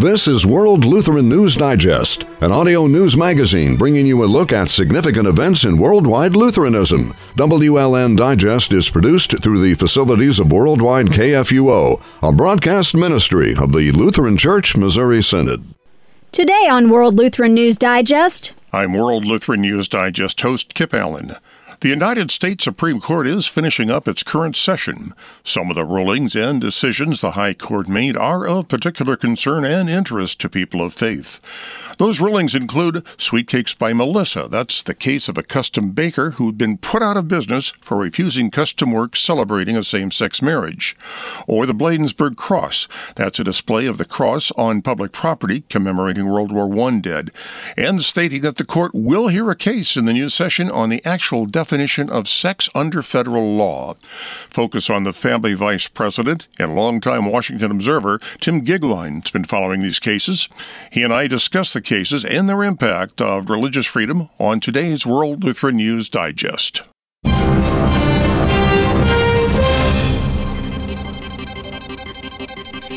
This is World Lutheran News Digest, an audio news magazine bringing you a look at significant events in worldwide Lutheranism. WLN Digest is produced through the facilities of Worldwide KFUO, a broadcast ministry of the Lutheran Church Missouri Synod. Today on World Lutheran News Digest, I'm World Lutheran News Digest host Kip Allen. The United States Supreme Court is finishing up its current session. Some of the rulings and decisions the High Court made are of particular concern and interest to people of faith. Those rulings include Sweet Cakes by Melissa. That's the case of a custom baker who'd been put out of business for refusing custom work celebrating a same sex marriage. Or the Bladensburg Cross. That's a display of the cross on public property commemorating World War I dead. And stating that the court will hear a case in the new session on the actual definition definition of sex under federal law. Focus on the family vice president and longtime Washington observer Tim Goeglein, has been following these cases. He and I discuss the cases and their impact of religious freedom on today's World Lutheran News Digest.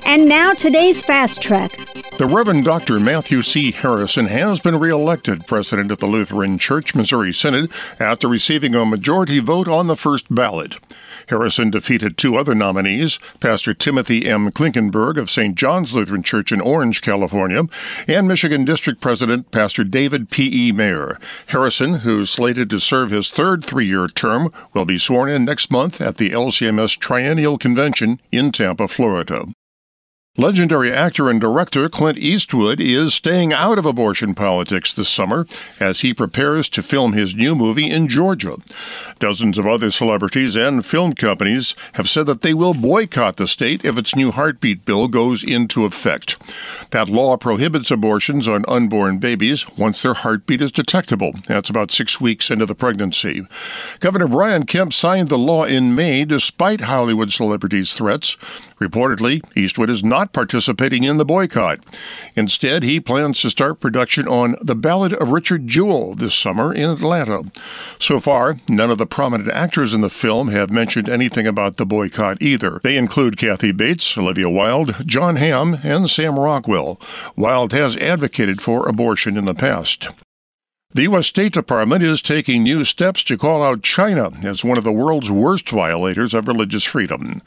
And now today's Fast Track. The Reverend Dr. Matthew C. Harrison has been reelected president of the Lutheran Church Missouri Synod after receiving a majority vote on the first ballot. Harrison defeated two other nominees, Pastor Timothy M. Klinkenberg of St. John's Lutheran Church in Orange, California, and Michigan District President Pastor David P. E. Maier. Harrison, who's slated to serve his third three year term, will be sworn in next month at the LCMS Triennial Convention in Tampa, Florida. Legendary actor and director Clint Eastwood is staying out of abortion politics this summer as he prepares to film his new movie in Georgia. Dozens of other celebrities and film companies have said that they will boycott the state if its new heartbeat bill goes into effect. That law prohibits abortions on unborn babies once their heartbeat is detectable. That's about six weeks into the pregnancy. Governor Brian Kemp signed the law in May despite Hollywood celebrities' threats. Reportedly, Eastwood is not participating in the boycott. Instead, he plans to start production on The Ballad of Richard Jewell this summer in Atlanta. So far, none of the prominent actors in the film have mentioned anything about the boycott either. They include Kathy Bates, Olivia Wilde, Jon Hamm, and Sam Rockwell. Wilde has advocated for abortion in the past. The U.S. State Department is taking new steps to call out China as one of the world's worst violators of religious freedom.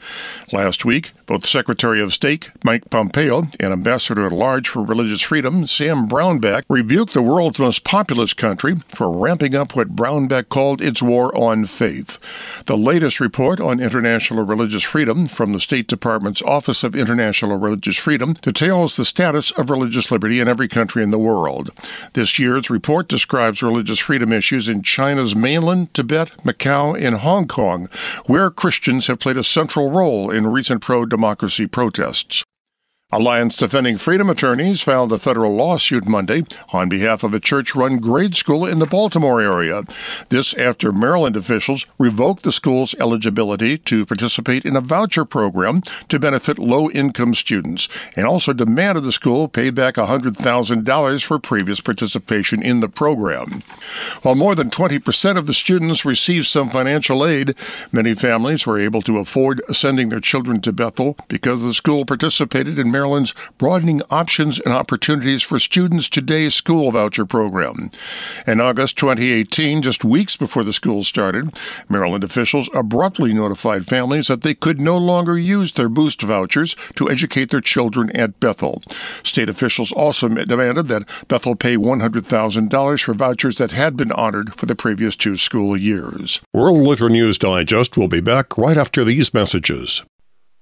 Last week, both Secretary of State Mike Pompeo and Ambassador at Large for Religious Freedom Sam Brownback rebuked the world's most populous country for ramping up what Brownback called its war on faith. The latest report on international religious freedom from the State Department's Office of International Religious Freedom details the status of religious liberty in every country in the world. This year's report describes describes religious freedom issues in China's mainland, Tibet, Macau, and Hong Kong, where Christians have played a central role in recent pro democracy protests. Alliance Defending Freedom attorneys filed a federal lawsuit Monday on behalf of a church run grade school in the Baltimore area. This after Maryland officials revoked the school's eligibility to participate in a voucher program to benefit low income students and also demanded the school pay back $100,000 for previous participation in the program. While more than 20% of the students received some financial aid, many families were able to afford sending their children to Bethel because the school participated in Maryland's Broadening Options and Opportunities for Students Today school voucher program. In August 2018, just weeks before the school started, Maryland officials abruptly notified families that they could no longer use their boost vouchers to educate their children at Bethel. State officials also demanded that Bethel pay $100,000 for vouchers that had been honored for the previous two school years. World Lutheran News Digest will be back right after these messages.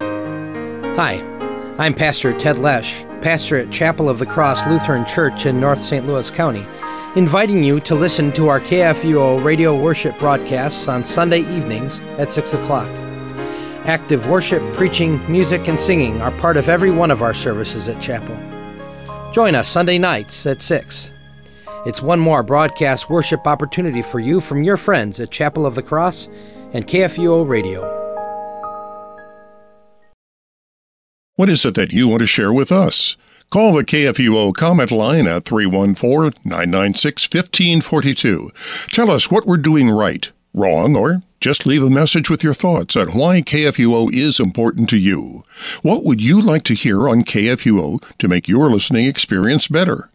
Hi. I'm Pastor Ted Lesh, pastor at Chapel of the Cross Lutheran Church in North St. Louis County, inviting you to listen to our KFUO radio worship broadcasts on Sunday evenings at 6 o'clock. Active worship, preaching, music, and singing are part of every one of our services at Chapel. Join us Sunday nights at 6. It's one more broadcast worship opportunity for you from your friends at Chapel of the Cross and KFUO Radio. What is it that you want to share with us? Call the KFUO comment line at 314 996 1542. Tell us what we're doing right wrong, or just leave a message with your thoughts on why KFUO is important to you. What would you like to hear on KFUO to make your listening experience better?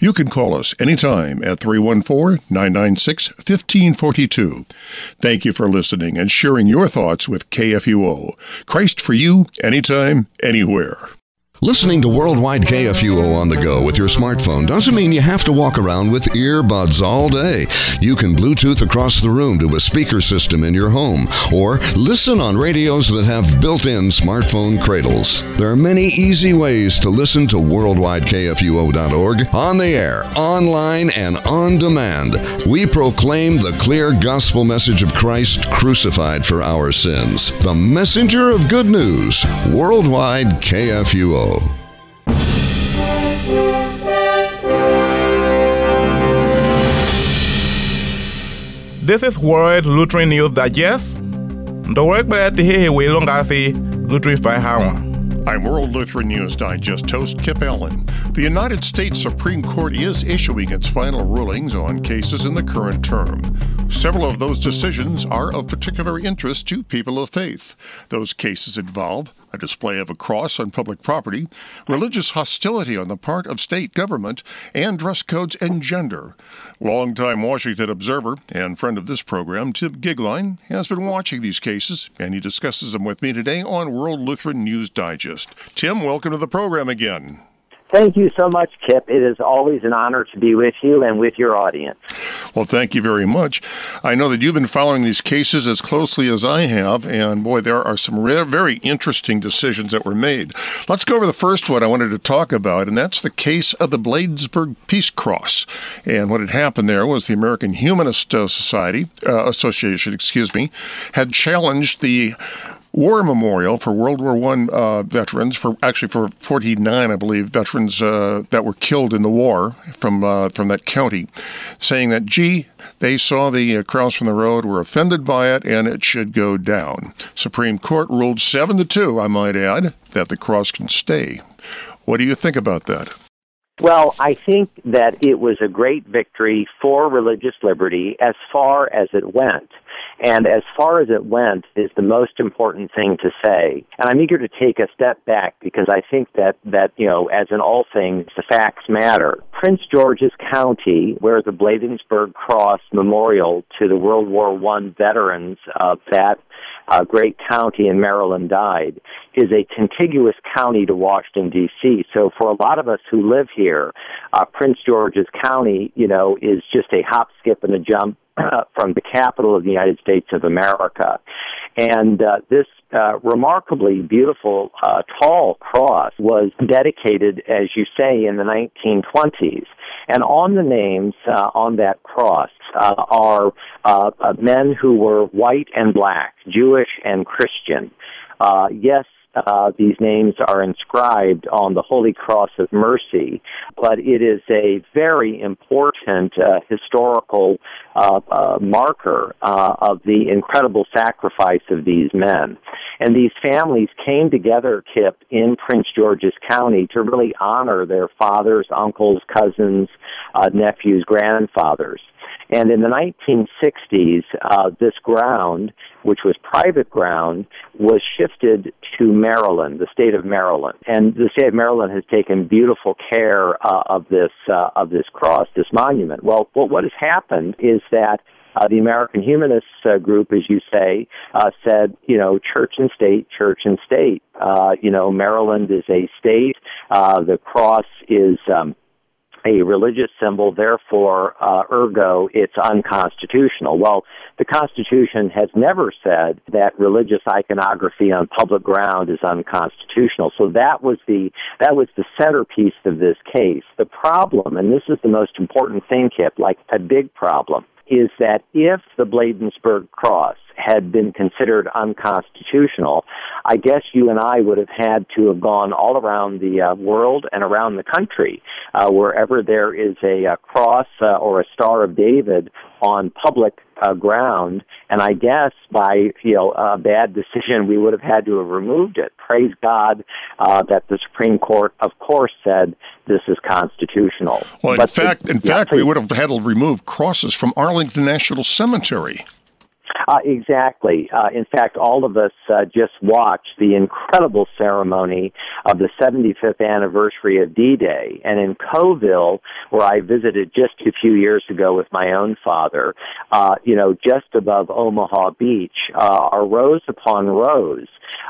You can call us anytime at 314 996 1542. Thank you for listening and sharing your thoughts with KFUO. Christ for you, anytime, anywhere. Listening to Worldwide KFUO on the go with your smartphone doesn't mean you have to walk around with earbuds all day. You can Bluetooth across the room to a speaker system in your home or listen on radios that have built in smartphone cradles. There are many easy ways to listen to worldwidekfuo.org on the air, online, and on demand. We proclaim the clear gospel message of Christ crucified for our sins, the messenger of good news, Worldwide KFUO. This is World Lutheran News Digest. The Hehe Wilongafi Lutheran Hawa. I'm World Lutheran News Digest host Kip Allen. The United States Supreme Court is issuing its final rulings on cases in the current term. Several of those decisions are of particular interest to people of faith. Those cases involve a display of a cross on public property, religious hostility on the part of state government, and dress codes and gender. Longtime Washington observer and friend of this program, Tim Goeglein, has been watching these cases, and he discusses them with me today on World Lutheran News Digest. Tim, welcome to the program again. Thank you so much, Kip. It is always an honor to be with you and with your audience. Well, thank you very much. I know that you've been following these cases as closely as I have, and boy, there are some very interesting decisions that were made. Let's go over the first one I wanted to talk about, and that's the case of the Bladensburg Peace Cross. And what had happened there was the American Humanist uh, Society uh, Association, excuse me, had challenged the war memorial for World War One uh, veterans, for actually for 49, I believe, veterans uh, that were killed in the war from uh, from that county, saying that gee, they saw the uh, cross from the road, were offended by it, and it should go down. Supreme Court ruled seven to two, I might add, that the cross can stay. What do you think about that? Well, I think that it was a great victory for religious liberty as far as it went. And as far as it went is the most important thing to say. And I'm eager to take a step back because I think that, that, you know, as in all things, the facts matter. Prince George's County, where the Bladensburg Cross Memorial to the World War I veterans of that uh, great county in Maryland died, is a contiguous county to Washington, D.C. So for a lot of us who live here, uh, Prince George's County, you know, is just a hop, skip, and a jump from the capital of the United States of America. And uh, this uh, remarkably beautiful uh, tall cross was dedicated, as you say, in the 1920s. And on the names uh, on that cross uh, are uh, men who were white and black, Jewish and Christian. Uh, yes, uh, these names are inscribed on the Holy Cross of Mercy, but it is a very important uh, historical uh, uh marker uh, of the incredible sacrifice of these men. And these families came together, Kip, in Prince George's County to really honor their fathers, uncles, cousins, uh, nephews, grandfathers. And in the 1960s, uh, this ground, which was private ground, was shifted to Maryland, the state of Maryland. And the state of Maryland has taken beautiful care uh, of this uh, of this cross, this monument. Well, what, what has happened is that uh, the American Humanist uh, Group, as you say, uh, said, you know, church and state, church and state. Uh, you know, Maryland is a state. Uh, the cross is um, a religious symbol, therefore, uh, ergo, it's unconstitutional. Well, the Constitution has never said that religious iconography on public ground is unconstitutional. So that was the that was the centerpiece of this case. The problem, and this is the most important thing, Kip, like a big problem, is that if the Bladensburg Cross had been considered unconstitutional, I guess you and I would have had to have gone all around the uh, world and around the country, uh, wherever there is a, a cross uh, or a Star of David on public uh, ground. And I guess by you know a bad decision, we would have had to have removed it. Praise God uh, that the Supreme Court, of course, said this is constitutional. Well, in but fact, in yeah, fact, please. we would have had to remove crosses from Arlington National Cemetery. Uh, exactly. Uh, in fact, all of us uh, just watched the incredible ceremony of the 75th anniversary of D-Day, and in Colleville, where I visited just a few years ago with my own father, uh, you know, just above Omaha Beach, uh, are rows upon rows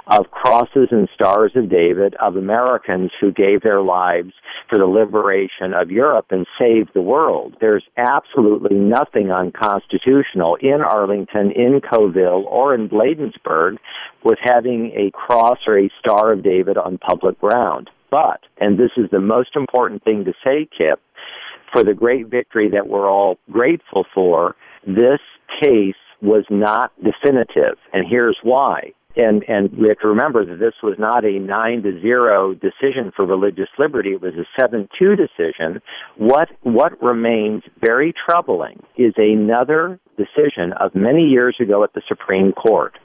of crosses and stars of David of Americans who gave their lives for the liberation of Europe and saved the world. There's absolutely nothing unconstitutional in Arlington, in Colleville, or in Bladensburg with having a cross or a star of David on public ground. But, and this is the most important thing to say, Kip, for the great victory that we're all grateful for, this case was not definitive. And here's why and and we have to remember that this was not a nine to zero decision for religious liberty. It was a seven two decision. What what remains very troubling is another decision of many years ago at the Supreme Court,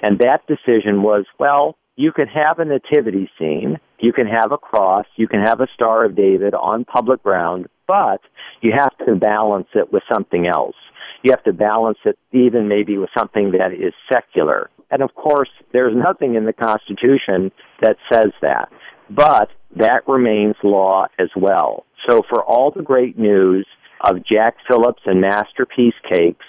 and that decision was well. You can have a nativity scene, you can have a cross, you can have a Star of David on public ground, but you have to balance it with something else. You have to balance it even maybe with something that is secular. And of course, there's nothing in the Constitution that says that. But that remains law as well. So for all the great news of Jack Phillips and Masterpiece Cakes,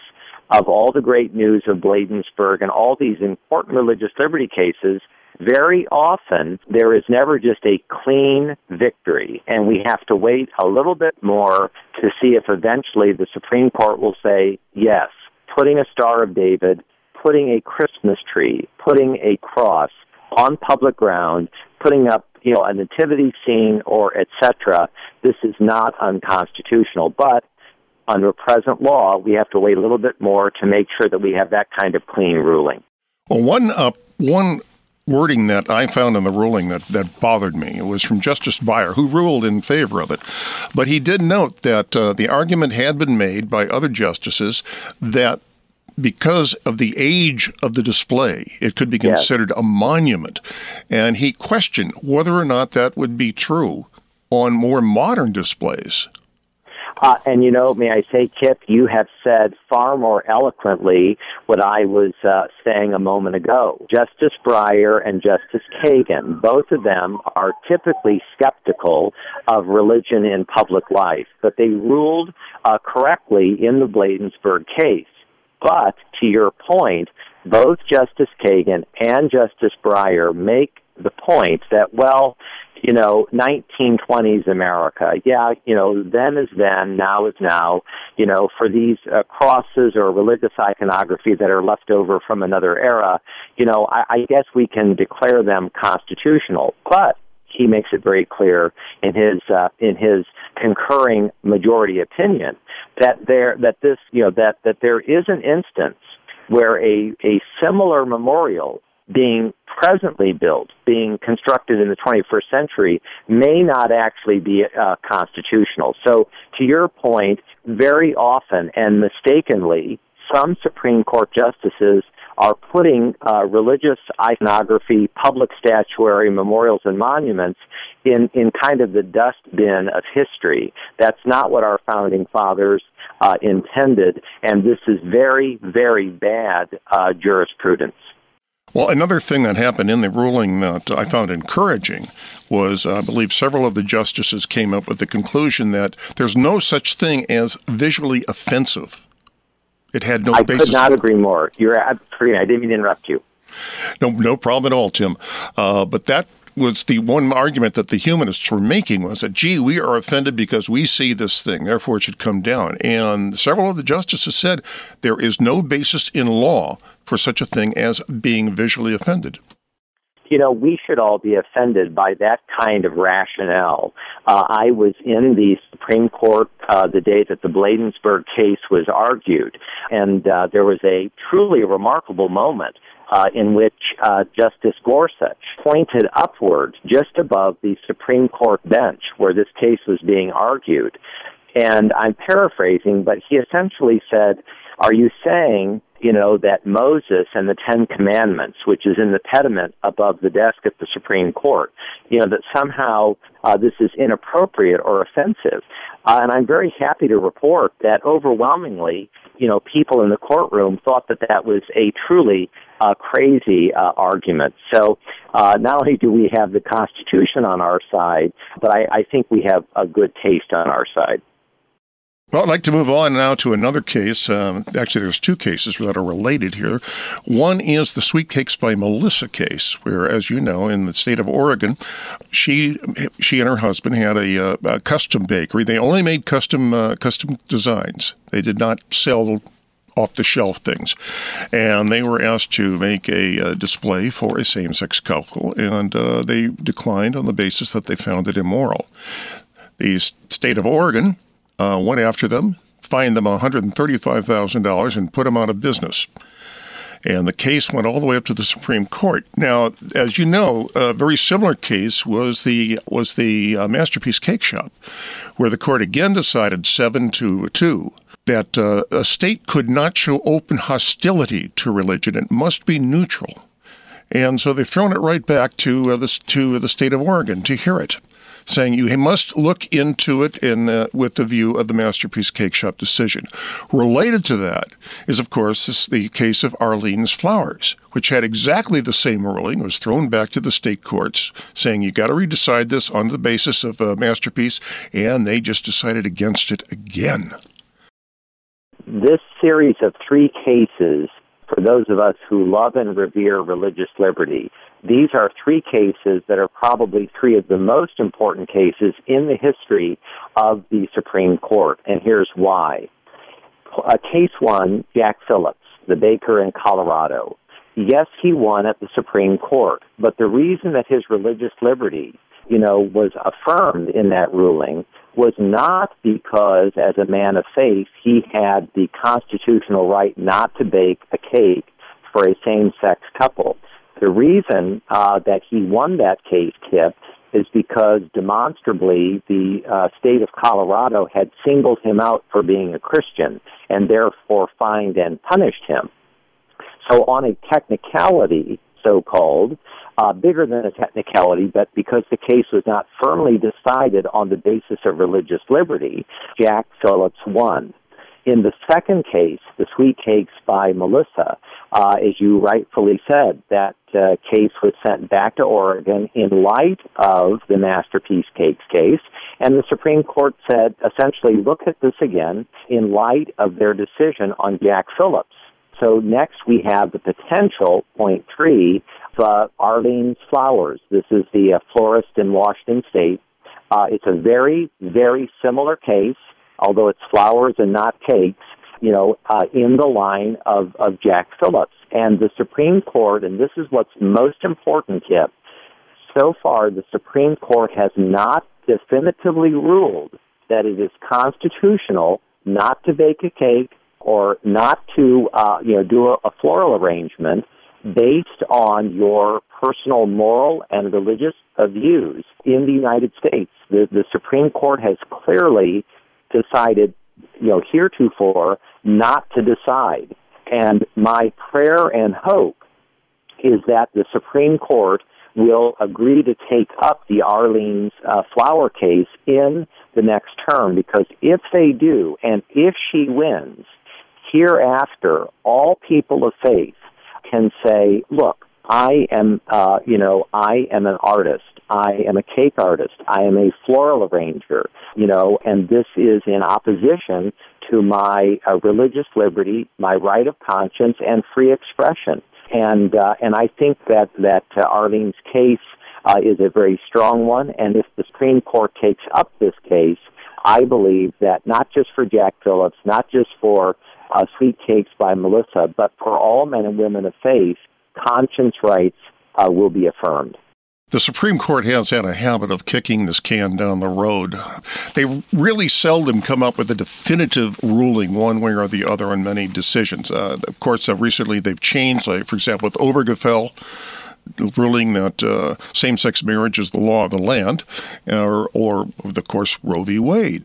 of all the great news of Bladensburg and all these important religious liberty cases, very often there is never just a clean victory, and we have to wait a little bit more to see if eventually the Supreme Court will say, yes, putting a Star of David putting a Christmas tree, putting a cross on public ground, putting up you know a nativity scene or etc. This is not unconstitutional, but under present law, we have to wait a little bit more to make sure that we have that kind of clean ruling. Well, one uh, one wording that I found in the ruling that, that bothered me. It was from Justice Breyer, who ruled in favor of it. But he did note that uh, the argument had been made by other justices that because of the age of the display, it could be considered yes. a monument. And he questioned whether or not that would be true on more modern displays. Uh, and you know, may I say, Kip, you have said far more eloquently what I was uh, saying a moment ago. Justice Breyer and Justice Kagan, both of them are typically skeptical of religion in public life, but they ruled uh, correctly in the Bladensburg case. But to your point, both Justice Kagan and Justice Breyer make the point that, well, you know, 1920s America. Yeah, you know, then is then, now is now. You know, for these uh, crosses or religious iconography that are left over from another era, you know, I, I guess we can declare them constitutional. But he makes it very clear in his uh, in his concurring majority opinion that there that this you know that that there is an instance where a a similar memorial being presently built, being constructed in the 21st century, may not actually be uh, constitutional. So, to your point, very often and mistakenly, some Supreme Court justices are putting uh, religious iconography, public statuary, memorials, and monuments in, in kind of the dustbin of history. That's not what our founding fathers uh, intended, and this is very, very bad uh, jurisprudence. Well, another thing that happened in the ruling that I found encouraging was I believe several of the justices came up with the conclusion that there's no such thing as visually offensive it had no I basis. could not agree more. You're I didn't mean to interrupt you. No, no problem at all, Tim. Uh, but that was the one argument that the humanists were making was that, gee, we are offended because we see this thing, therefore it should come down. And several of the justices said there is no basis in law for such a thing as being visually offended you know, we should all be offended by that kind of rationale. Uh, I was in the Supreme Court uh, the day that the Bladensburg case was argued, and uh, there was a truly remarkable moment. Uh, in which uh, Justice Gorsuch pointed upward just above the Supreme Court bench where this case was being argued. And I'm paraphrasing, but he essentially said, Are you saying you know, that Moses and the Ten Commandments, which is in the pediment above the desk at the Supreme Court, you know, that somehow uh, this is inappropriate or offensive. Uh, and I'm very happy to report that overwhelmingly, you know, people in the courtroom thought that that was a truly uh, crazy uh, argument. So uh, not only do we have the Constitution on our side, but I, I think we have a good taste on our side. Well, I'd like to move on now to another case. Um, actually, there's two cases that are related here. One is the Sweet Cakes by Melissa case, where, as you know, in the state of Oregon, she she and her husband had a, uh, a custom bakery. They only made custom uh, custom designs. They did not sell off the shelf things. And they were asked to make a uh, display for a same sex couple, and uh, they declined on the basis that they found it immoral. The state of Oregon uh, went after them, fined them $135,000, and put them out of business. And the case went all the way up to the Supreme Court. Now, as you know, a very similar case was the was the uh, Masterpiece Cake Shop, where the court again decided seven to two that uh, a state could not show open hostility to religion; it must be neutral. And so they've thrown it right back to uh, the to the state of Oregon to hear it saying you must look into it in with the view of the Masterpiece Cake Shop decision. Related to that is, of course, the case of Arlene's Flowers, which had exactly the same ruling, was thrown back to the state courts, saying you got to redecide this on the basis of a masterpiece, and they just decided against it again. This series of three cases for those of us who love and revere religious liberty these are three cases that are probably three of the most important cases in the history of the Supreme Court, and here's why. Uh, case one, Jack Phillips, the baker in Colorado. Yes, he won at the Supreme Court, but the reason that his religious liberty, you know, was affirmed in that ruling was not because, as a man of faith, he had the constitutional right not to bake a cake for a same sex couple. The reason uh, that he won that case, Kip, is because demonstrably the uh, state of Colorado had singled him out for being a Christian and therefore fined and punished him. So, on a technicality, so called, uh, bigger than a technicality, but because the case was not firmly decided on the basis of religious liberty, Jack Phillips won. In the second case, the sweet cakes by Melissa, uh, as you rightfully said, that uh, case was sent back to Oregon in light of the Masterpiece Cakes case, and the Supreme Court said essentially, look at this again in light of their decision on Jack Phillips. So next we have the potential, point three, uh, Arlene's Flowers. This is the uh, florist in Washington State. Uh, it's a very, very similar case although it's flowers and not cakes, you know, uh, in the line of, of Jack Phillips. And the Supreme Court, and this is what's most important, Kip, so far the Supreme Court has not definitively ruled that it is constitutional not to bake a cake or not to, uh, you know, do a, a floral arrangement based on your personal moral and religious views in the United States. The, the Supreme Court has clearly decided, you know, heretofore not to decide. And my prayer and hope is that the Supreme Court will agree to take up the Arlene's uh, flower case in the next term because if they do, and if she wins, hereafter, all people of faith can say, look, I am, uh, you know, I am an artist. I am a cake artist. I am a floral arranger, you know, and this is in opposition to my uh, religious liberty, my right of conscience, and free expression. And uh, and I think that that uh, Arlene's case uh, is a very strong one. And if the Supreme Court takes up this case, I believe that not just for Jack Phillips, not just for uh, Sweet Cakes by Melissa, but for all men and women of faith, conscience rights uh, will be affirmed. The Supreme Court has had a habit of kicking this can down the road. They really seldom come up with a definitive ruling one way or the other on many decisions. Uh, of course, uh, recently they've changed, like, for example, with Obergefell ruling that uh, same sex marriage is the law of the land, or, or, of course, Roe v. Wade.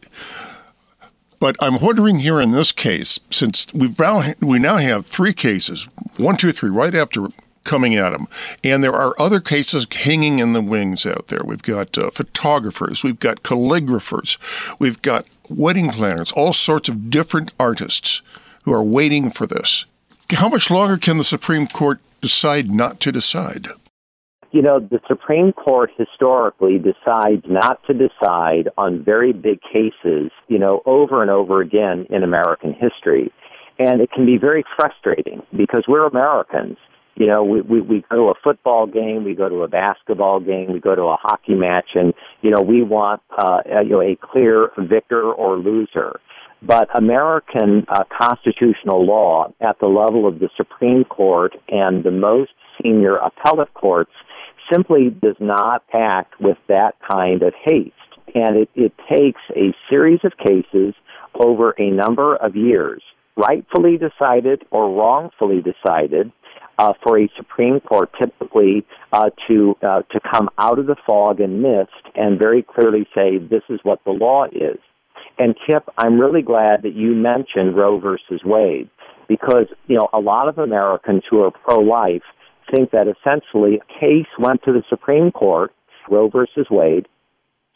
But I'm wondering here in this case, since we've now, we now have three cases, one, two, three, right after coming at them. And there are other cases hanging in the wings out there. We've got uh, photographers, we've got calligraphers, we've got wedding planners, all sorts of different artists who are waiting for this. How much longer can the Supreme Court decide not to decide? You know, the Supreme Court historically decides not to decide on very big cases, you know, over and over again in American history. And it can be very frustrating because we're Americans. You know, we, we, we go to a football game, we go to a basketball game, we go to a hockey match, and, you know, we want, uh, you know, a clear victor or loser. But American uh, constitutional law at the level of the Supreme Court and the most senior appellate courts simply does not act with that kind of haste. And it, it takes a series of cases over a number of years, rightfully decided or wrongfully decided, uh, for a Supreme Court typically uh, to uh, to come out of the fog and mist and very clearly say this is what the law is. And Kip, I'm really glad that you mentioned Roe versus Wade because you know a lot of Americans who are pro-life think that essentially a case went to the Supreme Court, Roe versus Wade,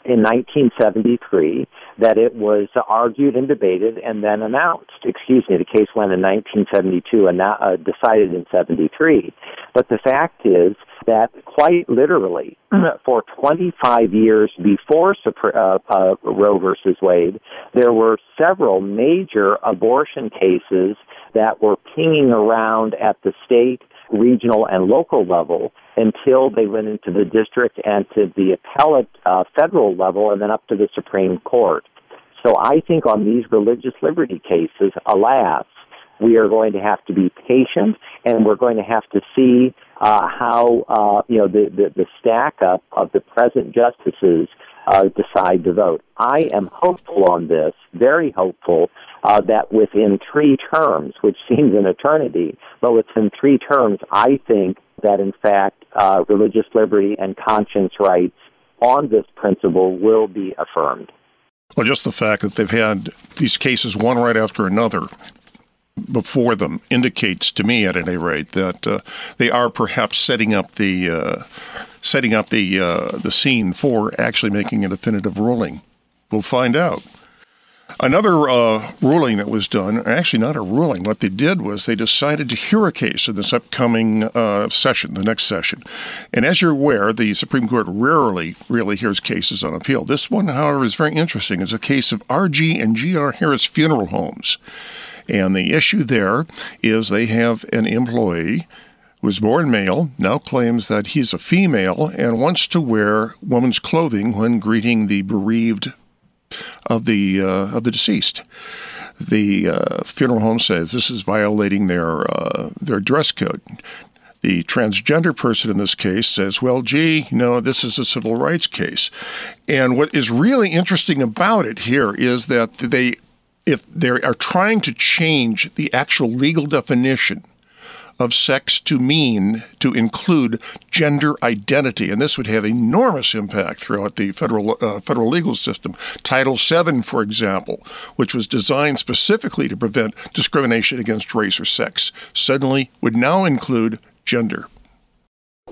in 1973 that it was argued and debated and then announced. Excuse me, the case went in 1972 and now, uh, decided in 73. But the fact is that quite literally, for 25 years before uh, uh, Roe versus Wade, there were several major abortion cases that were pinging around at the state regional and local level until they went into the district and to the appellate uh, federal level and then up to the Supreme Court. So I think on these religious liberty cases, alas, we are going to have to be patient and we're going to have to see uh, how uh, you know the, the, the stack up of the present justices uh, decide to vote. I am hopeful on this, very hopeful, uh, that within three terms, which seems an eternity, but within three terms, I think that in fact uh, religious liberty and conscience rights on this principle will be affirmed. Well, just the fact that they've had these cases one right after another before them indicates to me, at any rate, that uh, they are perhaps setting up the uh, setting up the uh, the scene for actually making a definitive ruling. We'll find out. Another uh, ruling that was done, actually not a ruling, what they did was they decided to hear a case in this upcoming uh, session, the next session. And as you're aware, the Supreme Court rarely really hears cases on appeal. This one, however, is very interesting. It's a case of R.G. and G.R. Harris Funeral Homes. And the issue there is they have an employee who was born male, now claims that he's a female and wants to wear woman's clothing when greeting the bereaved of the uh, of the deceased. The uh, funeral home says this is violating their uh, their dress code. The transgender person in this case says, well, gee, no, this is a civil rights case. And what is really interesting about it here is that they if they are trying to change the actual legal definition of sex to mean to include gender identity, and this would have enormous impact throughout the federal uh, federal legal system. Title VII, for example, which was designed specifically to prevent discrimination against race or sex, suddenly would now include gender.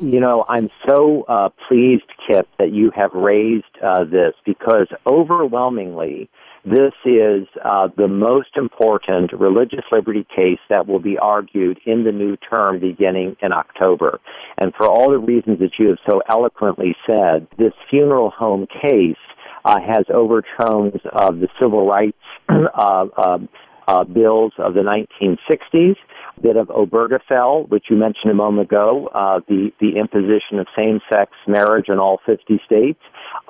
You know, I'm so uh, pleased, Kip, that you have raised uh, this because overwhelmingly this is uh, the most important religious liberty case that will be argued in the new term beginning in October. And for all the reasons that you have so eloquently said, this funeral home case uh, has overtones of the civil rights uh, um, uh, bills of the 1960s, bit of Obergefell, which you mentioned a moment ago, uh, the, the imposition of same-sex marriage in all 50 states,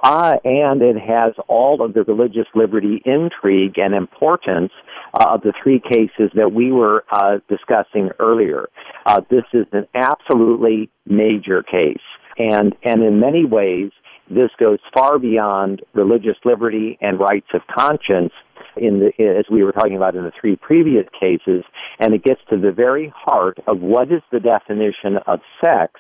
uh, and it has all of the religious liberty intrigue and importance uh, of the three cases that we were uh, discussing earlier. Uh, this is an absolutely major case, and and in many ways, this goes far beyond religious liberty and rights of conscience. In the, as we were talking about in the three previous cases, and it gets to the very heart of what is the definition of sex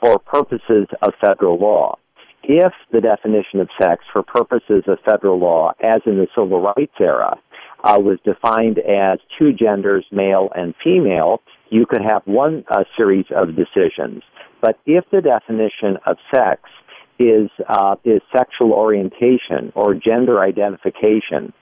for purposes of federal law if the definition of sex for purposes of federal law, as in the civil rights era, uh, was defined as two genders, male and female, you could have one uh, series of decisions. But if the definition of sex is uh, is sexual orientation or gender identification,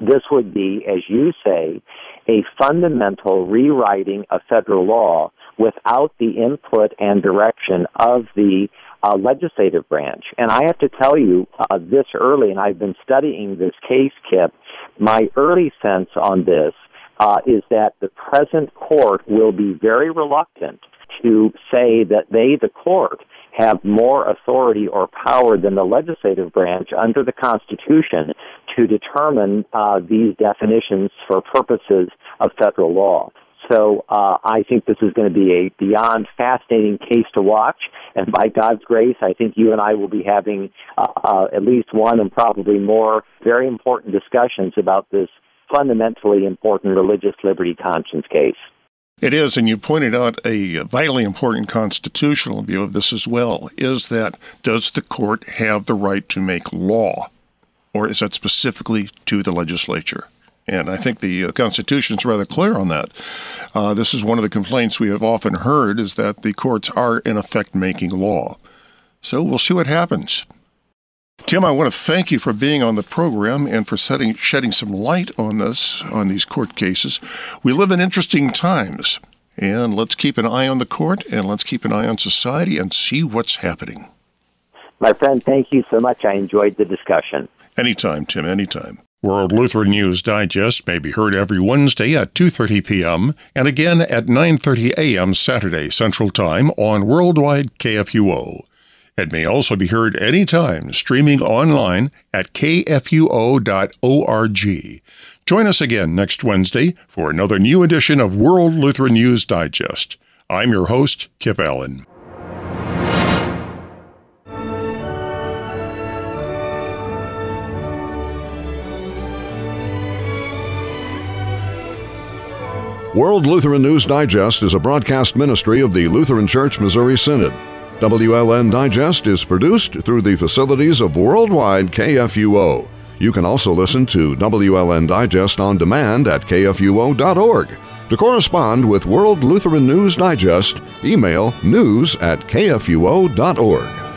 this would be, as you say, a fundamental rewriting of federal law without the input and direction of the uh, legislative branch. And I have to tell you uh, this early, and I've been studying this case, Kip. My early sense on this uh, is that the present court will be very reluctant to say that they, the court, have more authority or power than the legislative branch under the Constitution to determine uh, these definitions for purposes of federal law. So uh, I think this is going to be a beyond fascinating case to watch. And by God's grace, I think you and I will be having uh, uh, at least one and probably more very important discussions about this fundamentally important religious liberty conscience case. It is, and you pointed out a vitally important constitutional view of this as well, is that does the court have the right to make law, or is that specifically to the legislature? And I think the uh, Constitution is rather clear on that. Uh, this is one of the complaints we have often heard is that the courts are, in effect, making law. So we'll see what happens. Tim, I want to thank you for being on the program and for setting, shedding some light on this, on these court cases. We live in interesting times, and let's keep an eye on the court and let's keep an eye on society and see what's happening. My friend, thank you so much. I enjoyed the discussion. Anytime, Tim, anytime. World Lutheran News Digest may be heard every Wednesday at 2:30 p.m. and again at 9:30 a.m. Saturday Central Time on Worldwide KFUO. It may also be heard anytime streaming online at kfuo.org. Join us again next Wednesday for another new edition of World Lutheran News Digest. I'm your host, Kip Allen. World Lutheran News Digest is a broadcast ministry of the Lutheran Church Missouri Synod. WLN Digest is produced through the facilities of Worldwide KFUO. You can also listen to WLN Digest on demand at kfuo.org. To correspond with World Lutheran News Digest, email news at kfuo.org.